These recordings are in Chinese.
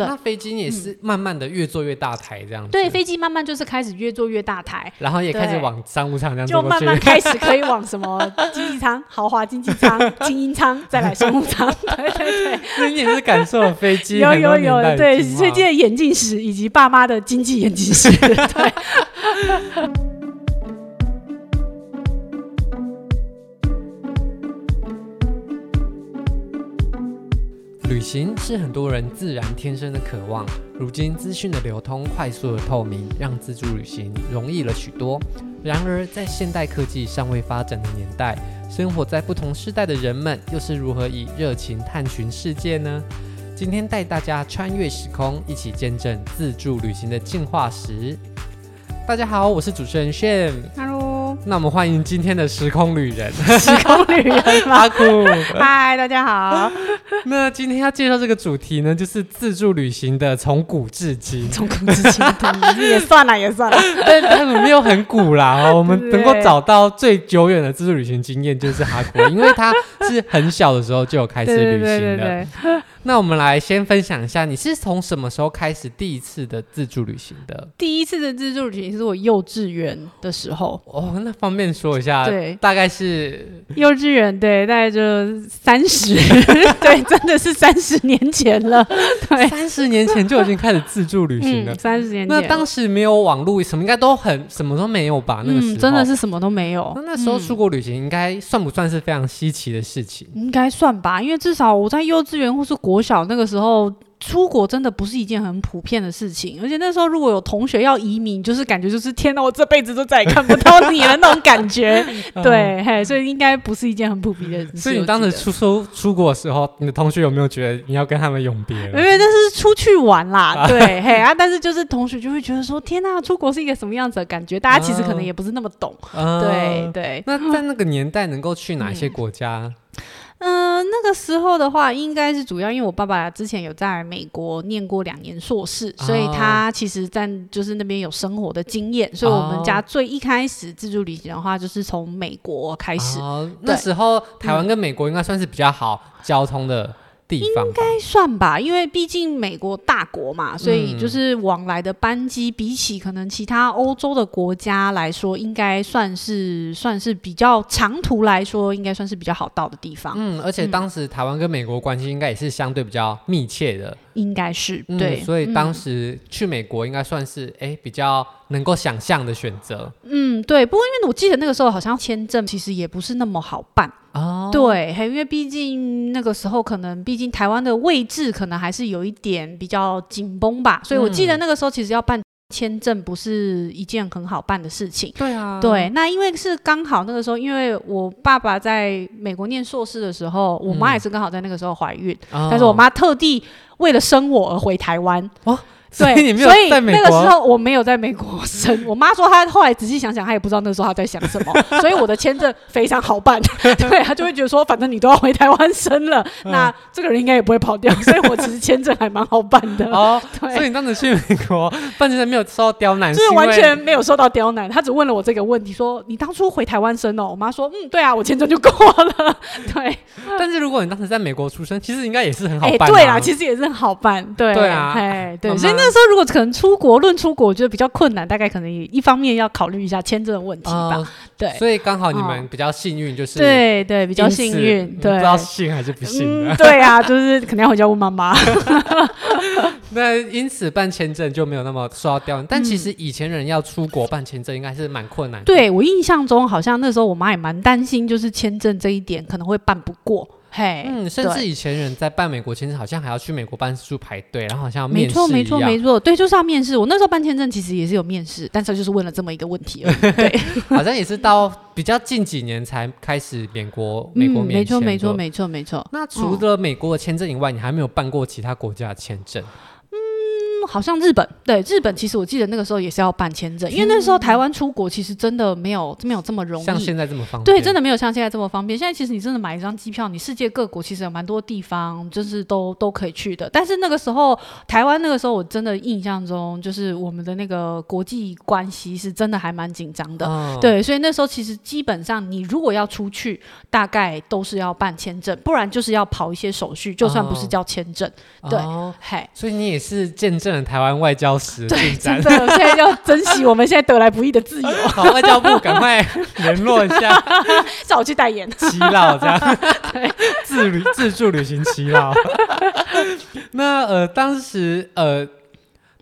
对，那飞机也是慢慢的越做越大台这样子。对，飞机慢慢就是开始越做越大台，然后也开始往商务舱这样就慢慢开始可以往什么经济舱、豪华经济舱、精英舱，再来商务舱。对 对对，你也是感受了飞机有有有对飞机的眼镜史以及爸妈的经济眼镜史。对。行是很多人自然天生的渴望。如今资讯的流通快速而透明，让自助旅行容易了许多。然而，在现代科技尚未发展的年代，生活在不同世代的人们又是如何以热情探寻世界呢？今天带大家穿越时空，一起见证自助旅行的进化史。大家好，我是主持人炫。Hello，那我们欢迎今天的时空旅人，时空旅人阿酷。嗨，大家好。那今天要介绍这个主题呢，就是自助旅行的从古至今。从古至今，也算了，也算了。但他们没有很古啦，哦，我们能够找到最久远的自助旅行经验就是哈酷，因为他是很小的时候就有开始旅行的。那我们来先分享一下，你是从什么时候开始第一次的自助旅行的？第一次的自助旅行是我幼稚园的时候。哦，那方便说一下？对，大概是幼稚园，对，大概就三十，对，真的是三十年前了。对，三十年前就已经开始自助旅行了。三十、嗯、年前，那当时没有网络，什么应该都很什么都没有吧？那个时候、嗯、真的是什么都没有。那那时候出国旅行应该算不算是非常稀奇的事情？应该算吧，因为至少我在幼稚园或是国小那个时候。出国真的不是一件很普遍的事情，而且那时候如果有同学要移民，就是感觉就是天哪，我这辈子都再也看不到你了那种感觉。对，嘿，所以应该不是一件很普遍的事情。所以你当时出出出国的时候，你的同学有没有觉得你要跟他们永别了？因为那是出去玩啦，对，嘿啊，但是就是同学就会觉得说，天哪，出国是一个什么样子的感觉？大家其实可能也不是那么懂。对对。那在那个年代能够去哪些国家？嗯、呃，那个时候的话，应该是主要因为我爸爸之前有在美国念过两年硕士，哦、所以他其实在就是那边有生活的经验，所以我们家最一开始自助旅行的话，就是从美国开始。哦、那时候台湾跟美国应该算是比较好交通的。应该算吧，因为毕竟美国大国嘛，所以就是往来的班机，比起可能其他欧洲的国家来说，应该算是算是比较长途来说，应该算是比较好到的地方。嗯，而且当时台湾跟美国关系应该也是相对比较密切的。应该是对、嗯，所以当时去美国应该算是哎、比较能够想象的选择。嗯，对。不过因为我记得那个时候好像签证其实也不是那么好办哦。对，因为毕竟那个时候可能毕竟台湾的位置可能还是有一点比较紧绷吧，所以我记得那个时候其实要办签证不是一件很好办的事情。对啊，对。那因为是刚好那个时候，因为我爸爸在美国念硕士的时候，我妈也是刚好在那个时候怀孕，嗯、但是我妈特地。为了生我而回台湾。哦对，所以那个时候我没有在美国生。我妈说她后来仔细想想，她也不知道那时候她在想什么。所以我的签证非常好办，对，她就会觉得说，反正你都要回台湾生了，那这个人应该也不会跑掉。所以我其实签证还蛮好办的。哦，对。所以你当时去美国办签证没有受到刁难，就是完全没有受到刁难。他只问了我这个问题，说你当初回台湾生哦？我妈说，嗯，对啊，我签证就过了。对。但是如果你当时在美国出生，其实应该也是很好办。对啊，其实也是很好办。对。对啊。哎，对。所以。那时候如果可能出国论出国，我觉得比较困难，大概可能也一方面要考虑一下签证的问题吧。呃、对，所以刚好你们比较幸运，就是对对比较幸运，对，不知道幸还是不幸、嗯。对啊，就是肯定要回家问妈妈。那因此办签证就没有那么受到刁难，但其实以前人要出国办签证应该是蛮困难的。对，我印象中好像那时候我妈也蛮担心，就是签证这一点可能会办不过。嘿，嗯，甚至以前人在办美国签证，好像还要去美国办事处排队，然后好像要面试。没错，没错，没错，对，就是要面试。我那时候办签证其实也是有面试，但是就是问了这么一个问题而已。对，好像也是到比较近几年才开始免国美国免签。没错，没错，没错，没错。那除了美国的签证以外，你还没有办过其他国家的签证？好像日本，对日本，其实我记得那个时候也是要办签证，因为那时候台湾出国其实真的没有没有这么容易，像现在这么方便。对，真的没有像现在这么方便。现在其实你真的买一张机票，你世界各国其实有蛮多地方就是都都可以去的。但是那个时候台湾那个时候，我真的印象中就是我们的那个国际关系是真的还蛮紧张的。哦、对，所以那时候其实基本上你如果要出去，大概都是要办签证，不然就是要跑一些手续，就算不是叫签证。哦、对，哦、嘿，所以你也是见证了台湾外交史的进展。对，真的，现在要珍惜我们现在得来不易的自由。好，外交部赶快联络一下，叫我去代言。祈老这样，自旅自助旅行祈老。那呃，当时呃。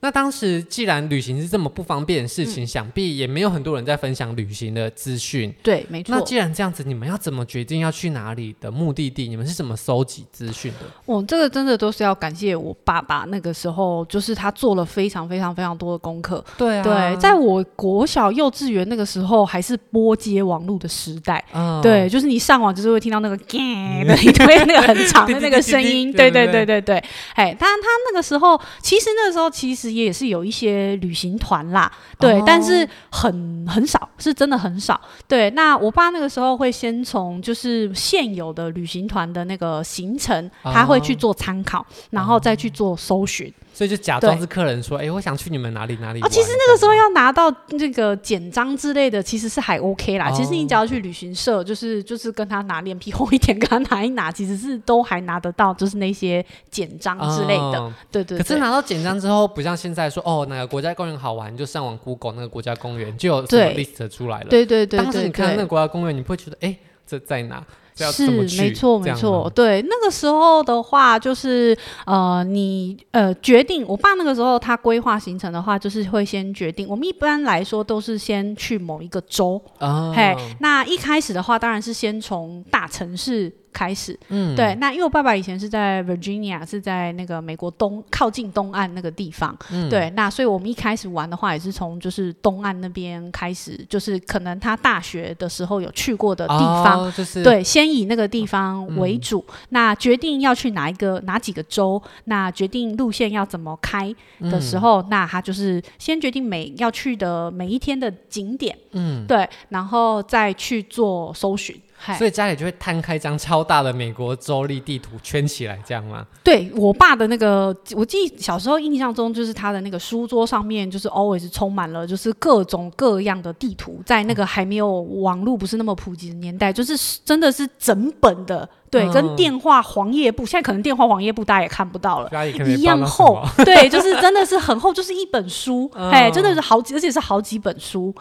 那当时既然旅行是这么不方便的事情，嗯、想必也没有很多人在分享旅行的资讯。对，没错。那既然这样子，你们要怎么决定要去哪里的目的地？你们是怎么搜集资讯的？哦，这个真的都是要感谢我爸爸。那个时候，就是他做了非常非常非常多的功课。对啊。对，在我国小幼稚园那个时候，还是拨接网络的时代。嗯。对，就是你上网就是会听到那个“ 嘎”的一堆那个很长的那个声音。对对对对对。哎，他他那个时候，其实那个时候其实。也是有一些旅行团啦，对，哦、但是很很少，是真的很少。对，那我爸那个时候会先从就是现有的旅行团的那个行程，哦、他会去做参考，然后再去做搜寻。所以就假装是客人说：“哎对，我想去你们哪里哪里。”啊，其实那个时候要拿到那个简章之类的，其实是还 OK 啦。哦、其实你只要去旅行社，就是就是跟他拿脸皮厚一点，跟他拿一拿，其实是都还拿得到，就是那些简章之类的。哦、对，对对。可是拿到简章之后，不像现在说哦，哪个国家公园好玩，就上网 Google 那个国家公园就有什么 list 出来了。对对，对对对。当时你看那个国家公园，你不会觉得哎，这在哪？是没错没错，对那个时候的话，就是呃，你呃决定，我爸那个时候他规划行程的话，就是会先决定。我们一般来说都是先去某一个州，哦、嘿，那一开始的话，当然是先从大城市。开始，嗯，对，那因为我爸爸以前是在 Virginia，是在那个美国东靠近东岸那个地方，嗯，对，那所以我们一开始玩的话，也是从就是东岸那边开始，就是可能他大学的时候有去过的地方，哦就是、对，先以那个地方为主，嗯、那决定要去哪一个哪几个州，那决定路线要怎么开的时候，嗯、那他就是先决定每要去的每一天的景点，嗯，对，然后再去做搜寻。所以家里就会摊开一张超大的美国州立地图圈起来，这样吗？对，我爸的那个，我记得小时候印象中就是他的那个书桌上面就是 always 充满了就是各种各样的地图，在那个还没有网络不是那么普及的年代，就是真的是整本的。对，跟电话黄页簿，现在可能电话黄页簿大家也看不到了，一样厚。对，就是真的是很厚，就是一本书，哎，真的是好几，而且是好几本书。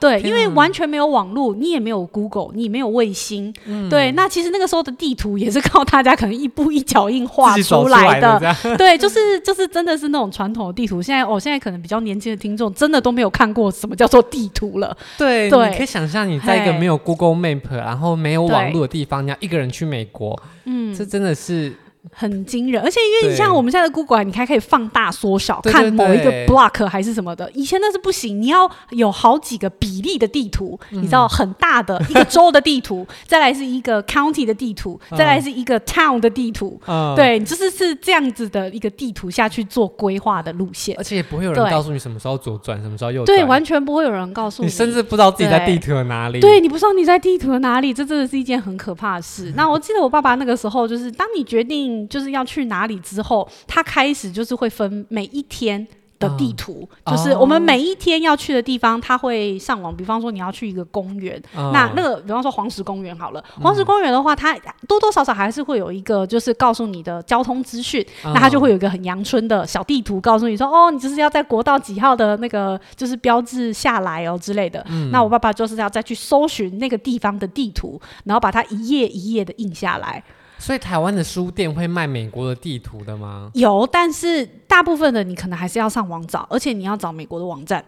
对，因为完全没有网络，你也没有 Google，你也没有卫星。对，那其实那个时候的地图也是靠大家可能一步一脚印画出来的。对，就是就是真的是那种传统的地图。现在哦，现在可能比较年轻的听众真的都没有看过什么叫做地图了。对，对，你可以想象你在一个没有 Google Map，然后没有网络的地方，你要一个人去美。国，嗯，这真的是。很惊人，而且因为你像我们现在的 Google，你还可以放大缩小看某一个 block 还是什么的，以前那是不行，你要有好几个比例的地图，嗯、你知道很大的一个州的地图，再来是一个 county 的地图，再来是一个 town 的地图，嗯、对，就是是这样子的一个地图下去做规划的路线，而且也不会有人告诉你什么时候左转，什么时候右转，对，完全不会有人告诉你，你甚至不知道自己在地图的哪里，对，对，你不知道你在地图的哪里，这真的是一件很可怕的事。嗯、那我记得我爸爸那个时候，就是当你决定就是要去哪。里之后，他开始就是会分每一天的地图，嗯、就是我们每一天要去的地方，他会上网。比方说你要去一个公园，嗯、那那个比方说黄石公园好了，黄石公园的话，它多多少少还是会有一个就是告诉你的交通资讯，嗯、那它就会有一个很阳春的小地图，告诉你说哦，你就是要在国道几号的那个就是标志下来哦之类的。嗯、那我爸爸就是要再去搜寻那个地方的地图，然后把它一页一页的印下来。所以台湾的书店会卖美国的地图的吗？有，但是大部分的你可能还是要上网找，而且你要找美国的网站。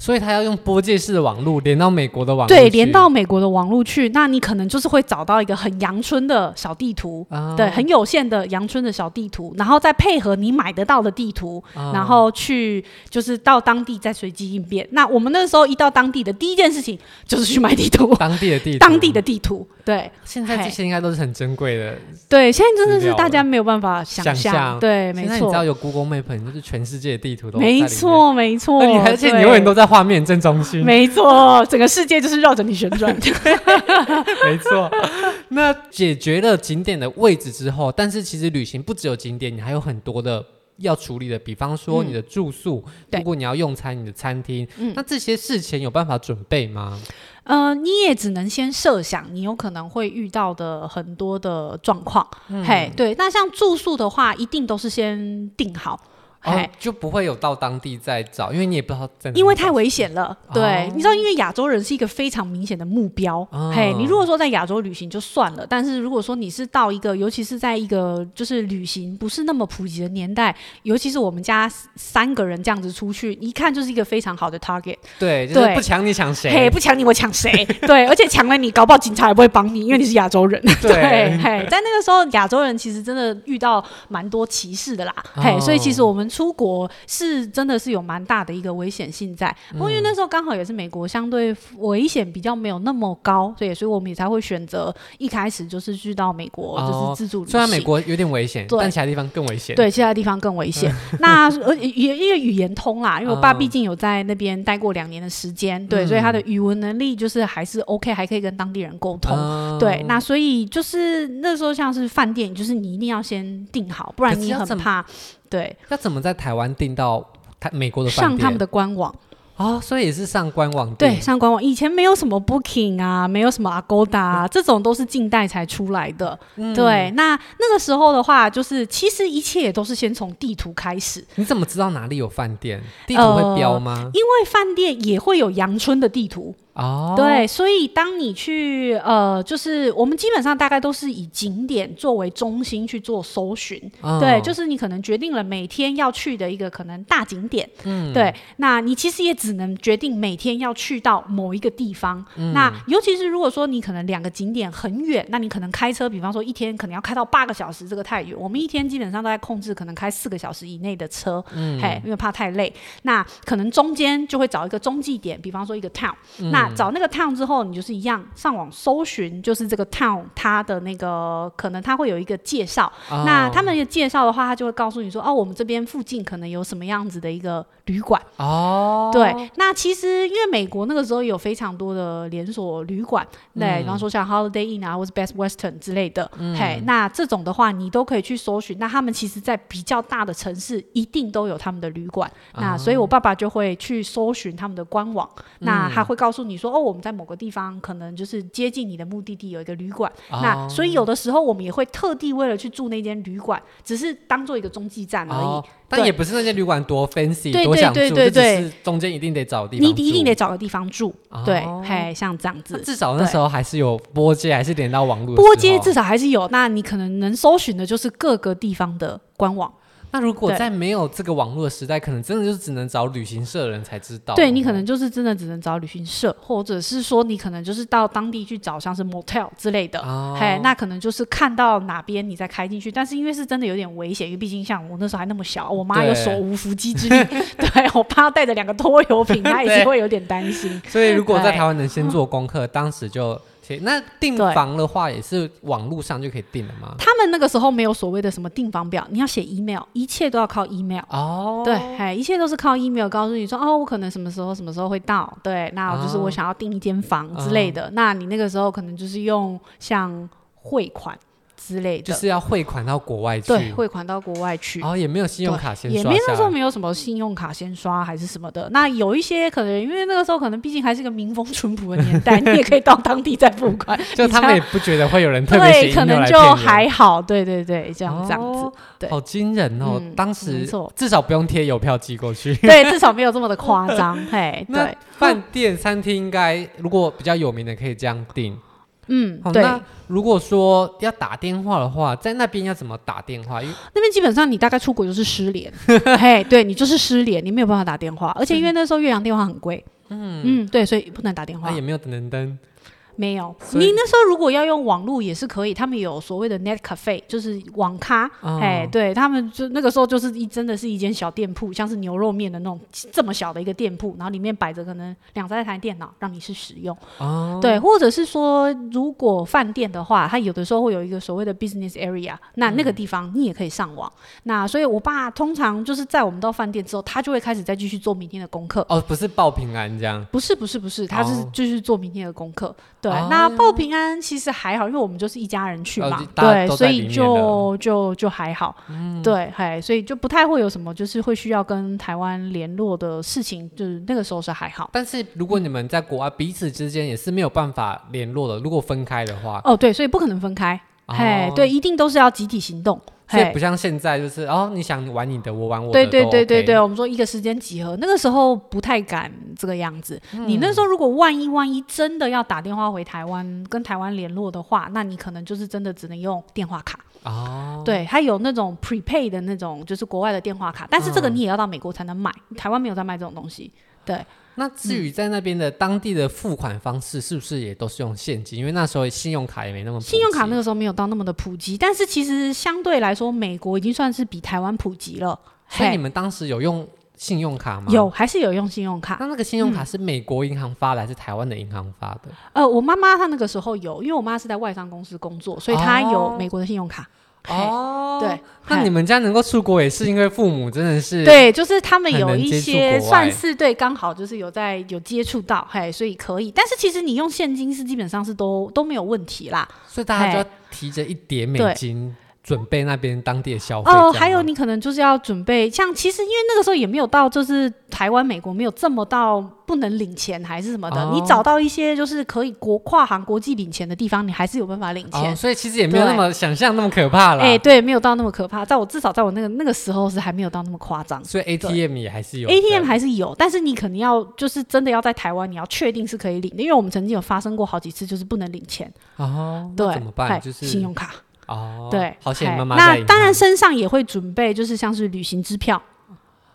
所以他要用拨接式的网络连到美国的网，对，连到美国的网络去，那你可能就是会找到一个很阳春的小地图，哦、对，很有限的阳春的小地图，然后再配合你买得到的地图，哦、然后去就是到当地再随机应变。那我们那时候一到当地的第一件事情就是去买地图，当地的地图，当地的地图。对，现在这些应该都是很珍贵的。对，现在真的是大家没有办法想象。对，没错。你知道有 Google Map，你就是全世界的地图都没错，没错。而且你永远都在画面正中心。没错，整个世界就是绕着你旋转。没错。那解决了景点的位置之后，但是其实旅行不只有景点，你还有很多的。要处理的，比方说你的住宿，嗯、如果你要用餐，你的餐厅，那这些事前有办法准备吗？呃，你也只能先设想你有可能会遇到的很多的状况。嗯、嘿，对，那像住宿的话，一定都是先订好。哦，就不会有到当地再找，因为你也不知道在哪。因为太危险了，对，哦、你知道，因为亚洲人是一个非常明显的目标。哦、嘿，你如果说在亚洲旅行就算了，但是如果说你是到一个，尤其是在一个就是旅行不是那么普及的年代，尤其是我们家三个人这样子出去，一看就是一个非常好的 target。对，就是不抢你抢谁？嘿，不抢你我抢谁？对，而且抢了你，搞不好警察也不会帮你，因为你是亚洲人。对，对，嘿，在那个时候，亚洲人其实真的遇到蛮多歧视的啦。哦、嘿，所以其实我们。出国是真的是有蛮大的一个危险性在，不过因为那时候刚好也是美国相对危险比较没有那么高，所以，所以我们也才会选择一开始就是去到美国就是自助旅行。虽然美国有点危险，但其他地方更危险。对，其他地方更危险。那而也因为语言通啦，因为我爸毕竟有在那边待过两年的时间，对，所以他的语文能力就是还是 OK，还可以跟当地人沟通。对，那所以就是那时候像是饭店，就是你一定要先订好，不然你很怕。对，要怎么在台湾订到台美国的饭店？上他们的官网哦，所以也是上官网订。对，上官网。以前没有什么 Booking 啊，没有什么 Agoda 啊，这种都是近代才出来的。嗯、对，那那个时候的话，就是其实一切也都是先从地图开始。你怎么知道哪里有饭店？地图会标吗？呃、因为饭店也会有阳春的地图。哦，对，所以当你去呃，就是我们基本上大概都是以景点作为中心去做搜寻，哦、对，就是你可能决定了每天要去的一个可能大景点，嗯，对，那你其实也只能决定每天要去到某一个地方，嗯、那尤其是如果说你可能两个景点很远，那你可能开车，比方说一天可能要开到八个小时，这个太远，我们一天基本上都在控制可能开四个小时以内的车，嗯，嘿，因为怕太累，那可能中间就会找一个中继点，比方说一个 town，、嗯、那找那个 town 之后，你就是一样上网搜寻，就是这个 town 它的那个可能它会有一个介绍。那他们的介绍的话，他就会告诉你说，哦，我们这边附近可能有什么样子的一个旅馆。哦，oh. 对。那其实因为美国那个时候有非常多的连锁旅馆，嗯、对，比方说像 Holiday Inn 啊，或是 Best Western 之类的。嗯、嘿，那这种的话，你都可以去搜寻。那他们其实在比较大的城市，一定都有他们的旅馆。Oh. 那所以我爸爸就会去搜寻他们的官网。嗯、那他会告诉你说，哦，我们。在某个地方，可能就是接近你的目的地有一个旅馆，哦、那所以有的时候我们也会特地为了去住那间旅馆，只是当做一个中继站而已。哦、但也不是那间旅馆多 fancy，多想住，就只是中间一定得找地方，你一定得找个地方住。哦、对，嘿，像这样子，至少那时候还是有波接，还是连到网络。波接至少还是有，那你可能能搜寻的就是各个地方的官网。那如果在没有这个网络的时代，可能真的就只能找旅行社的人才知道。对，你可能就是真的只能找旅行社，或者是说你可能就是到当地去找像是 motel 之类的。哦。嘿，那可能就是看到哪边你再开进去，但是因为是真的有点危险，因为毕竟像我那时候还那么小，我妈又手无缚鸡之力，对，对我怕带着两个拖油瓶，她也是会有点担心。所以如果在台湾能先做功课，当时就。那订房的话也是网络上就可以订了吗？他们那个时候没有所谓的什么订房表，你要写 email，一切都要靠 email。哦，对，哎，一切都是靠 email 告诉你说，哦，我可能什么时候什么时候会到，对，那我就是我想要订一间房之类的。哦、那你那个时候可能就是用像汇款。之类的，就是要汇款到国外去。对，汇款到国外去。然哦，也没有信用卡先刷。也没那时候没有什么信用卡先刷还是什么的。那有一些可能，因为那个时候可能毕竟还是个民风淳朴的年代，你也可以到当地再付款。就他们也不觉得会有人特别对，可能就还好。对对对，这样这样子。对，好惊人哦！当时至少不用贴邮票寄过去。对，至少没有这么的夸张。嘿，对。饭店、餐厅应该如果比较有名的，可以这样订。嗯，对。那如果说要打电话的话，在那边要怎么打电话？因为那边基本上你大概出国就是失联，嘿，对你就是失联，你没有办法打电话，而且因为那时候岳阳电话很贵，嗯嗯，对，所以不能打电话。也没有等等灯，没有。你那时候如果要用网络也是可以，他们有所谓的 net cafe，就是网咖。哎、哦，对他们就那个时候就是一真的是一间小店铺，像是牛肉面的那种这么小的一个店铺，然后里面摆着可能两三台电脑让你去使用。哦，对，或者是说如果饭店的话，它有的时候会有一个所谓的 business area，那那个地方你也可以上网。嗯、那所以我爸通常就是在我们到饭店之后，他就会开始再继续做明天的功课。哦，不是报平安这样？不是，不是，不是，他是继续做明天的功课。对，哦、那报平安其实还好，因为我们就是一家人去嘛，哦、对，所以就就就还好。嗯，对，嘿，所以就不太会有什么就是会需要跟台湾联络的事情，就是那个时候是还好。但是如果你们在国外彼此之间也是没有办法联络的，如果分开的话，哦，对，所以不可能分开。哦、嘿，对，一定都是要集体行动。所以不像现在，就是哦，你想玩你的，我玩我的。对对对对对，我们说一个时间集合，那个时候不太敢这个样子。嗯、你那时候如果万一万一真的要打电话回台湾跟台湾联络的话，那你可能就是真的只能用电话卡。哦。对，它有那种 prepaid 的那种，就是国外的电话卡，但是这个你也要到美国才能买，嗯、台湾没有在卖这种东西。对。那至于在那边的当地的付款方式，是不是也都是用现金？因为那时候信用卡也没那么普及。信用卡那个时候没有到那么的普及，但是其实相对来说，美国已经算是比台湾普及了。所以你们当时有用信用卡吗？有，还是有用信用卡？那那个信用卡是美国银行发的，还是台湾的银行发的？呃，我妈妈她那个时候有，因为我妈是在外商公司工作，所以她有美国的信用卡。哦，对，那你们家能够出国也是因为父母真的是对，就是他们有一些算是对，刚好就是有在有接触到，嘿，所以可以。但是其实你用现金是基本上是都都没有问题啦，所以大家就要提着一叠美金。准备那边当地的消费哦，还有你可能就是要准备，像其实因为那个时候也没有到，就是台湾、美国没有这么到不能领钱还是什么的，哦、你找到一些就是可以国跨行国际领钱的地方，你还是有办法领钱。哦、所以其实也没有那么想象那么可怕了。哎、欸，对，没有到那么可怕，在我至少在我那个那个时候是还没有到那么夸张。所以 ATM 也还是有，ATM 还是有，但是你可能要就是真的要在台湾，你要确定是可以领的，因为我们曾经有发生过好几次就是不能领钱。哦，对，怎么办？就是信用卡。哦，对，好险妈妈那当然身上也会准备，就是像是旅行支票，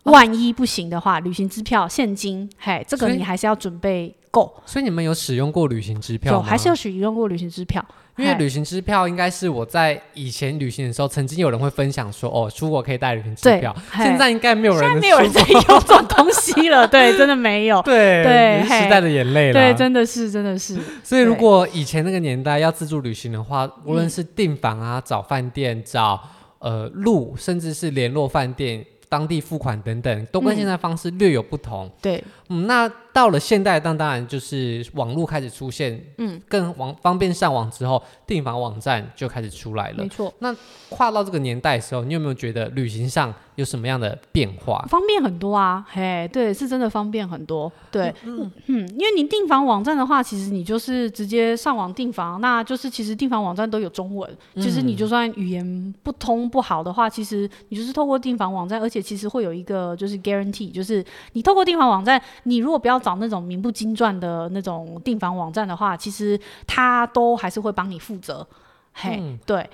万一不行的话，旅行支票、现金，嘿，这个你还是要准备够。所以你们有使用过旅行支票吗？有，还是有使用过旅行支票。因为旅行支票应该是我在以前旅行的时候，曾经有人会分享说，哦，出国可以带旅行支票。现在应该没有人，没有人在用这种东西了。对，真的没有。对对，时代的眼泪了。对，真的是，真的是。所以，如果以前那个年代要自助旅行的话，无论是订房啊、找饭店、找呃路，甚至是联络饭店、当地付款等等，都跟现在方式略有不同。对，嗯，那。到了现代，当当然就是网络开始出现，嗯，更网方便上网之后，订房网站就开始出来了。没错。那跨到这个年代的时候，你有没有觉得旅行上有什么样的变化？方便很多啊，嘿，对，是真的方便很多。对，嗯嗯，因为你订房网站的话，其实你就是直接上网订房，那就是其实订房网站都有中文。其实你就算语言不通不好的话，其实你就是透过订房网站，而且其实会有一个就是 guarantee，就是你透过订房网站，你如果不要。找那种名不经传的那种订房网站的话，其实他都还是会帮你负责。嘿，嗯、对。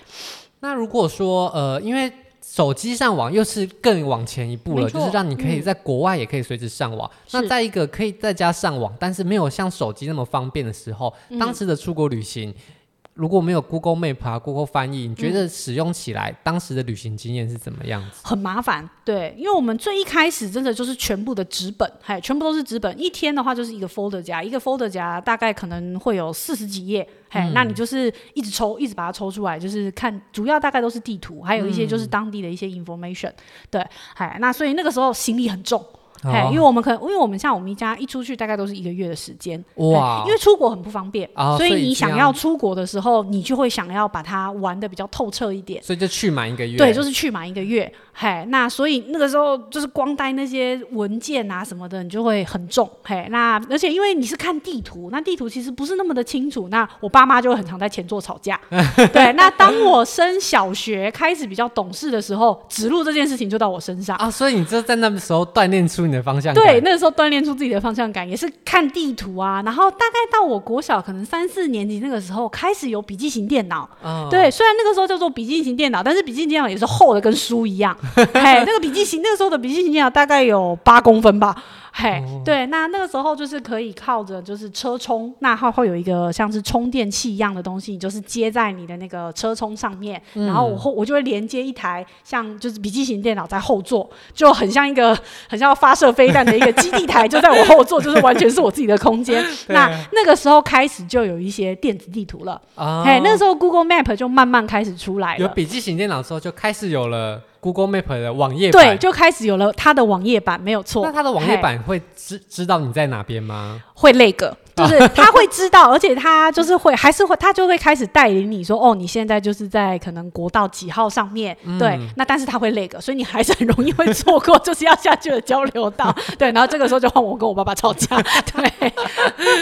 那如果说呃，因为手机上网又是更往前一步了，就是让你可以在国外也可以随时上网。嗯、那在一个可以在家上网，但是没有像手机那么方便的时候，嗯、当时的出国旅行。如果没有 Google Map 啊，Google 翻译，你觉得使用起来、嗯、当时的旅行经验是怎么样子？很麻烦，对，因为我们最一开始真的就是全部的纸本，嘿全部都是纸本。一天的话就是一个 folder 夹，一个 folder 夹大概可能会有四十几页，嘿，嗯、那你就是一直抽，一直把它抽出来，就是看，主要大概都是地图，还有一些就是当地的一些 information，、嗯、对，嘿，那所以那个时候行李很重。哎，因为我们可能，因为我们像我们一家一出去大概都是一个月的时间，哇！因为出国很不方便，所以你想要出国的时候，你就会想要把它玩的比较透彻一点，所以就去满一个月。对，就是去满一个月。嘿，那所以那个时候就是光带那些文件啊什么的，你就会很重。嘿，那而且因为你是看地图，那地图其实不是那么的清楚，那我爸妈就会很常在前座吵架。对，那当我升小学开始比较懂事的时候，指路这件事情就到我身上啊。所以你就在那个时候锻炼出你的方向感。对，那个时候锻炼出自己的方向感，也是看地图啊。然后大概到我国小可能三四年级那个时候，开始有笔记型电脑。哦、对，虽然那个时候叫做笔记型电脑，但是笔记型电脑也是厚的跟书一样。嘿，那个笔记型那个时候的笔记型电脑大概有八公分吧。嘿，哦、对，那那个时候就是可以靠着就是车充，那它会有一个像是充电器一样的东西，你就是接在你的那个车充上面，嗯、然后我后我就会连接一台像就是笔记型电脑在后座，就很像一个很像要发射飞弹的一个基地台，就在我后座，就是完全是我自己的空间。那那个时候开始就有一些电子地图了，哦、嘿，那个时候 Google Map 就慢慢开始出来了。有笔记型电脑之后就开始有了。Google Map 的网页版对，就开始有了它的网页版，没有错。那它的网页版会知知道你在哪边吗？会那个。就是他会知道，而且他就是会，还是会，他就会开始带领你说，哦，你现在就是在可能国道几号上面，对，那但是他会那个，所以你还是很容易会错过，就是要下去的交流道，对，然后这个时候就换我跟我爸爸吵架，对，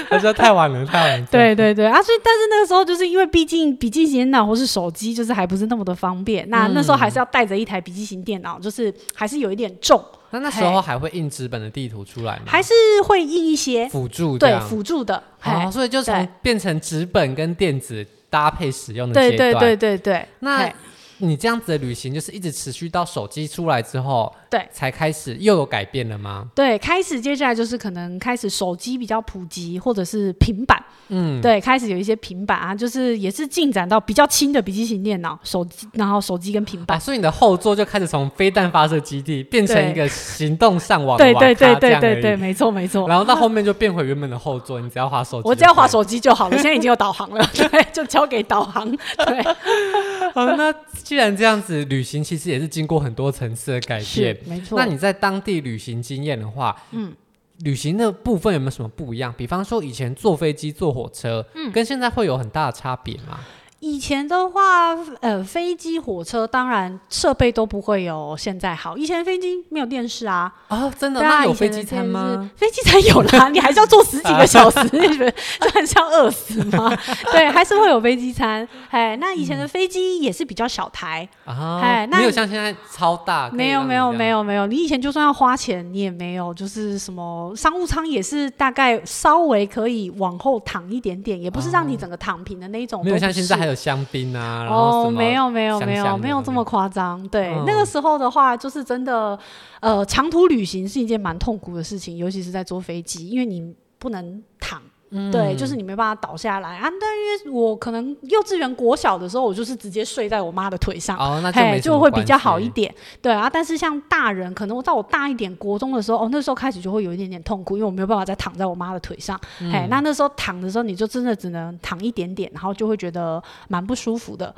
他说太晚了，太晚了，对对对啊，所以但是那个时候就是因为毕竟笔记型电脑或是手机就是还不是那么的方便，那那时候还是要带着一台笔记型电脑，就是还是有一点重。那那时候还会印纸本的地图出来吗？还是会印一些辅助？对，辅助的。好，所以就从变成纸本跟电子搭配使用的阶段。对对对对对。那你这样子的旅行，就是一直持续到手机出来之后，对，才开始又有改变了吗？对，开始接下来就是可能开始手机比较普及，或者是平板，嗯，对，开始有一些平板啊，就是也是进展到比较轻的笔记型电脑、手机，然后手机跟平板。所以你的后座就开始从飞弹发射基地变成一个行动上网对对对对对对，没错没错。然后到后面就变回原本的后座，你只要滑手机，我只要滑手机就好了。现在已经有导航了，对，就交给导航。对，好，那既然这样子，旅行其实也是经过很多层次的改变。没错，那你在当地旅行经验的话，嗯，旅行的部分有没有什么不一样？比方说以前坐飞机、坐火车，嗯，跟现在会有很大的差别吗？以前的话，呃，飞机、火车当然设备都不会有现在好。以前飞机没有电视啊。啊，真的？那有飞机餐吗？飞机餐有啦，你还是要坐十几个小时，就很像饿死吗？对，还是会有飞机餐。哎，那以前的飞机也是比较小台啊，哎，没有像现在超大。没有，没有，没有，没有。你以前就算要花钱，你也没有，就是什么商务舱也是大概稍微可以往后躺一点点，也不是让你整个躺平的那种。没有像现在还。还有香槟啊，然后哦，没有没有没有没有这么夸张。对，嗯、那个时候的话，就是真的，呃，长途旅行是一件蛮痛苦的事情，尤其是在坐飞机，因为你不能躺。嗯、对，就是你没办法倒下来啊。但因为我可能幼稚园、国小的时候，我就是直接睡在我妈的腿上，哦，那就没就会比较好一点。对啊，但是像大人，可能我到我大一点，国中的时候，哦，那时候开始就会有一点点痛苦，因为我没有办法再躺在我妈的腿上。哎、嗯，那那时候躺的时候，你就真的只能躺一点点，然后就会觉得蛮不舒服的。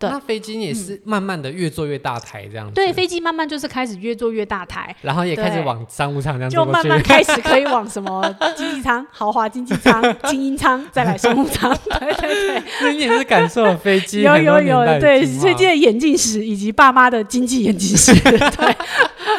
对那飞机也是慢慢的越做越大台这样子。对，飞机慢慢就是开始越做越大台，然后也开始往商务舱这样就慢慢开始可以往什么 经济舱、豪华经济舱、精英舱，再来商务舱。对 对对，那你也是感受了飞机有有有对最近的眼镜史以及爸妈的经济眼镜史。对。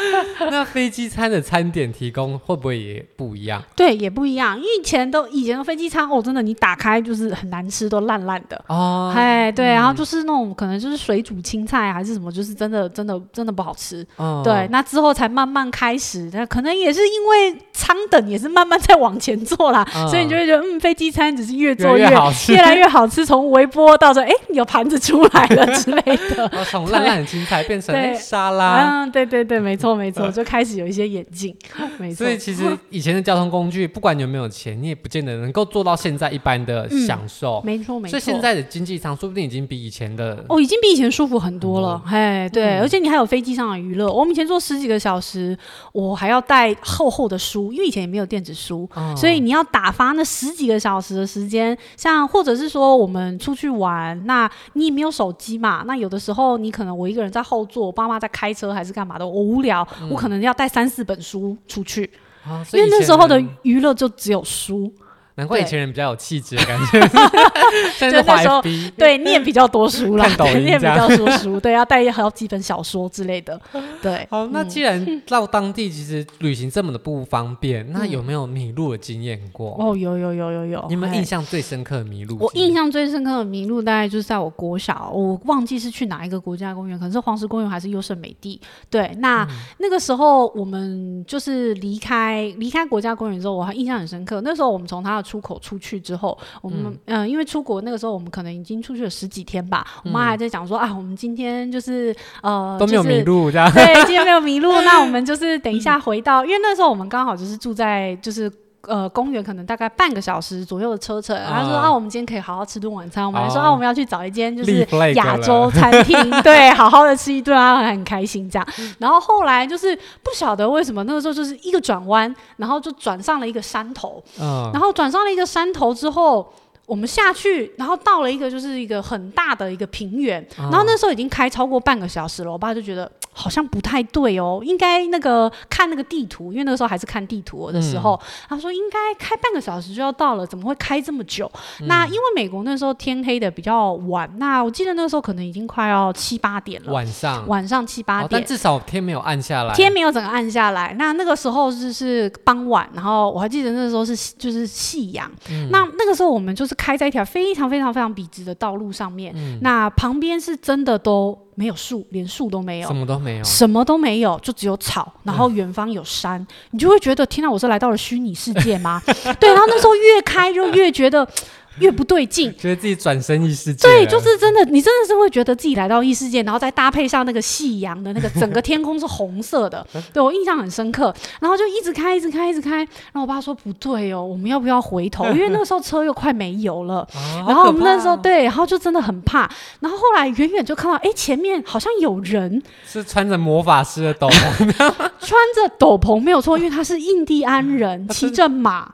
那飞机餐的餐点提供会不会也不一样？对，也不一样。因为以前都以前的飞机餐哦，真的你打开就是很难吃，都烂烂的哦。哎，对，然后就是那种可能就是水煮青菜还是什么，就是真的真的真的不好吃。哦，对，那之后才慢慢开始，那可能也是因为舱等也是慢慢在往前做啦，所以你就会觉得嗯，飞机餐只是越做越好吃，越来越好吃，从微波到说哎，有盘子出来了之类的，从烂烂的青菜变成沙拉。嗯，对对对，没错。没错，就开始有一些眼镜。没错，所以其实以前的交通工具，不管你有没有钱，你也不见得能够做到现在一般的享受。没错，没错。所以现在的经济舱说不定已经比以前的哦，已经比以前舒服很多了。哎，对，而且你还有飞机上的娱乐。我们以前坐十几个小时，我还要带厚厚的书，因为以前也没有电子书，所以你要打发那十几个小时的时间。像或者是说我们出去玩，那你也没有手机嘛？那有的时候你可能我一个人在后座，我爸妈在开车还是干嘛的，我无聊。我可能要带三四本书出去，啊、因为那时候的娱乐就只有书。难怪以前人比较有气质的感觉，就那时候对念比较多书了，念比较多书，对，要带好几本小说之类的。对，好，那既然到当地其实旅行这么的不方便，那有没有迷路的经验过？哦，有有有有有。你们印象最深刻的迷路？我印象最深刻的迷路大概就是在我国小，我忘记是去哪一个国家公园，可能是黄石公园还是优胜美地。对，那那个时候我们就是离开离开国家公园之后，我还印象很深刻。那时候我们从他的出口出去之后，我们嗯、呃，因为出国那个时候我们可能已经出去了十几天吧，嗯、我妈还在讲说啊，我们今天就是呃都没有迷路，这样对，今天没有迷路，那我们就是等一下 回到，因为那时候我们刚好就是住在就是。呃，公园可能大概半个小时左右的车程。他说啊，我们今天可以好好吃顿晚餐。我们还说啊，我们要去找一间就是亚洲餐厅，对，好好的吃一顿啊，很开心这样。然后后来就是不晓得为什么那个时候就是一个转弯，然后就转上了一个山头。然后转上了一个山头之后，我们下去，然后到了一个就是一个很大的一个平原。然后那时候已经开超过半个小时了，我爸就觉得。好像不太对哦，应该那个看那个地图，因为那个时候还是看地图的时候，嗯、他说应该开半个小时就要到了，怎么会开这么久？嗯、那因为美国那时候天黑的比较晚，那我记得那个时候可能已经快要七八点了，晚上晚上七八点，哦，但至少天没有暗下来，天没有整个暗下来。那那个时候就是傍晚，然后我还记得那时候是就是夕阳。嗯、那那个时候我们就是开在一条非常非常非常笔直的道路上面，嗯、那旁边是真的都。没有树，连树都没有，什么都没有，什么都没有，就只有草，然后远方有山，嗯、你就会觉得，天哪，我是来到了虚拟世界吗？对，然后那时候越开就越觉得。越不对劲，觉得自己转身异世界。对，就是真的，你真的是会觉得自己来到异世界，然后再搭配上那个夕阳的那个整个天空是红色的，对我印象很深刻。然后就一直开，一直开，一直开。然后我爸说不对哦，我们要不要回头？因为那个时候车又快没油了。然后我们那时候对，然后就真的很怕。然后后来远远就看到，哎，前面好像有人，是穿着魔法师的斗篷，穿着斗篷没有错，因为他是印第安人，骑着马。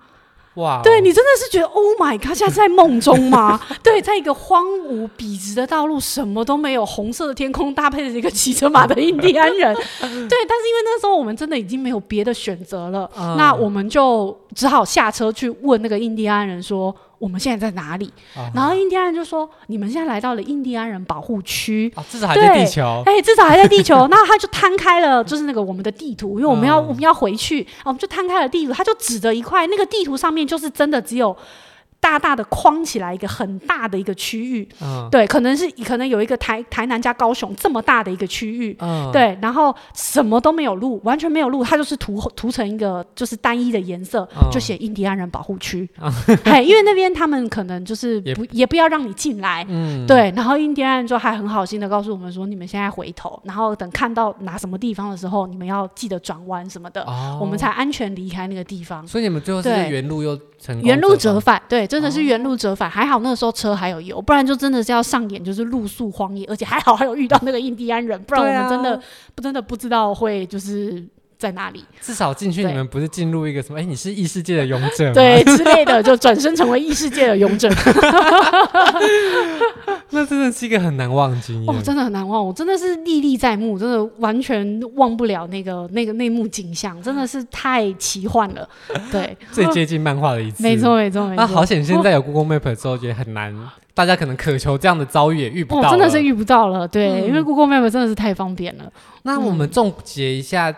哇！对，你真的是觉得 Oh my God，现在在梦中吗？对，在一个荒芜笔直的道路，什么都没有，红色的天空搭配着一个骑着马的印第安人。对，但是因为那时候我们真的已经没有别的选择了，嗯、那我们就只好下车去问那个印第安人说。我们现在在哪里？哦、然后印第安人就说：“你们现在来到了印第安人保护区，啊，至少还在地球。哎，至少还在地球。那他就摊开了，就是那个我们的地图，因为我们要、嗯、我们要回去，我们就摊开了地图。他就指着一块，那个地图上面就是真的只有。”大大的框起来一个很大的一个区域，嗯、对，可能是可能有一个台台南加高雄这么大的一个区域，嗯、对，然后什么都没有路，完全没有路，它就是涂涂成一个就是单一的颜色，嗯、就写印第安人保护区，嘿、嗯，因为那边他们可能就是不也，也不要让你进来，嗯、对，然后印第安人就还很好心的告诉我们说，你们现在回头，然后等看到哪什么地方的时候，你们要记得转弯什么的，哦、我们才安全离开那个地方。所以你们最后是原路又成功原路折返，对。真的是原路折返，哦、还好那个时候车还有油，不然就真的是要上演就是露宿荒野，而且还好还有遇到那个印第安人，不然我们真的不、啊、真的不知道会就是在哪里。至少进去你们不是进入一个什么？哎对，你是异世界的勇者？对之类的，就 转身成为异世界的勇者。那真的是一个很难忘的经验哦，真的很难忘，我真的是历历在目，真的完全忘不了那个那个那幕景象，真的是太奇幻了。对，最接近漫画的一次，没错没错没错。那好险，现在有 Google Map 之后，觉得很难，哦、大家可能渴求这样的遭遇也遇不到、哦，真的是遇不到了。对，嗯、因为 Google Map 真的是太方便了。那我们总结一下。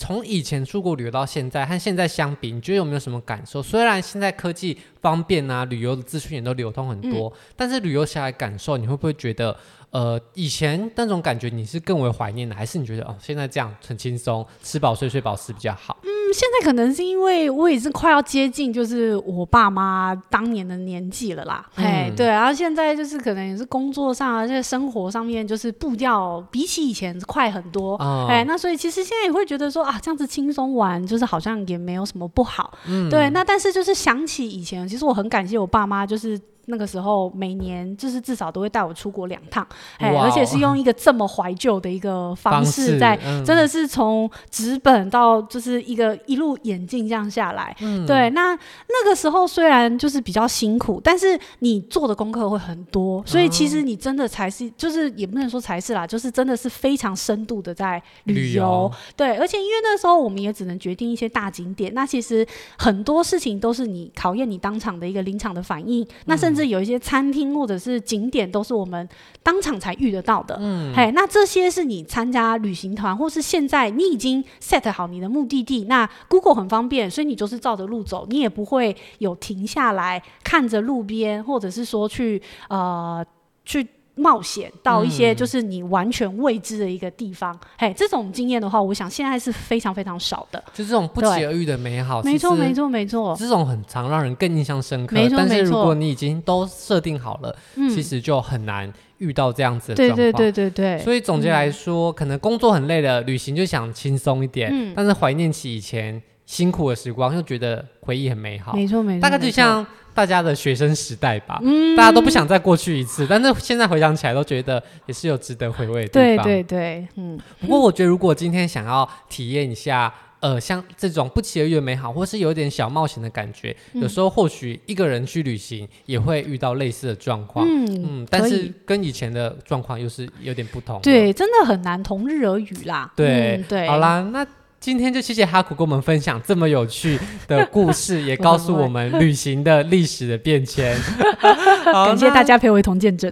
从以前出国旅游到现在，和现在相比，你觉得有没有什么感受？虽然现在科技方便啊，旅游的资讯也都流通很多，嗯、但是旅游下来感受，你会不会觉得？呃，以前那种感觉你是更为怀念的，还是你觉得哦，现在这样很轻松，吃饱睡睡饱是比较好？嗯，现在可能是因为我也是快要接近就是我爸妈当年的年纪了啦，哎、嗯，对，然后现在就是可能也是工作上啊，这些生活上面就是步调比起以前快很多，哎、嗯，那所以其实现在也会觉得说啊，这样子轻松玩就是好像也没有什么不好，嗯，对，那但是就是想起以前，其实我很感谢我爸妈，就是。那个时候每年就是至少都会带我出国两趟，哎，而且是用一个这么怀旧的一个方式，在真的是从纸本到就是一个一路演进这样下来，对，那那个时候虽然就是比较辛苦，但是你做的功课会很多，所以其实你真的才是就是也不能说才是啦，就是真的是非常深度的在旅游，对，而且因为那时候我们也只能决定一些大景点，那其实很多事情都是你考验你当场的一个临场的反应，那甚至。是有一些餐厅或者是景点，都是我们当场才遇得到的。嗯，嘿，那这些是你参加旅行团，或是现在你已经 set 好你的目的地，那 Google 很方便，所以你就是照着路走，你也不会有停下来看着路边，或者是说去呃去。冒险到一些就是你完全未知的一个地方，嗯、嘿，这种经验的话，我想现在是非常非常少的。就这种不期而遇的美好，没错没错没错，这种很常让人更印象深刻。没错没错，但是如果你已经都设定好了，嗯，其实就很难遇到这样子的状况。对对对对对。所以总结来说，嗯、可能工作很累了，旅行就想轻松一点，嗯，但是怀念起以前辛苦的时光，又觉得回忆很美好。没错没错，大概就像。大家的学生时代吧，嗯，大家都不想再过去一次，但是现在回想起来都觉得也是有值得回味的地方。对对对，嗯。不过我觉得，如果今天想要体验一下，呃，像这种不期而遇的美好，或是有点小冒险的感觉，嗯、有时候或许一个人去旅行也会遇到类似的状况，嗯嗯，但是跟以前的状况又是有点不同。对，真的很难同日而语啦。对、嗯、对，好啦，那。今天就谢谢哈古跟我们分享这么有趣的故事，也告诉我们旅行的历史的变迁。好，感谢大家陪我一同见证。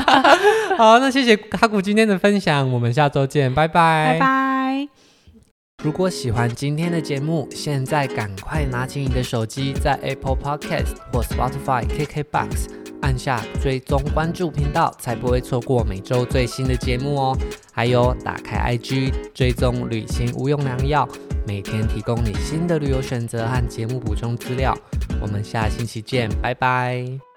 好，那谢谢哈古今天的分享，我们下周见，拜拜。拜拜。如果喜欢今天的节目，现在赶快拿起你的手机，在 Apple Podcast 或 Spotify、KKBox。按下追踪关注频道，才不会错过每周最新的节目哦。还有，打开 IG 追踪旅行无用良药，每天提供你新的旅游选择和节目补充资料。我们下星期见，拜拜。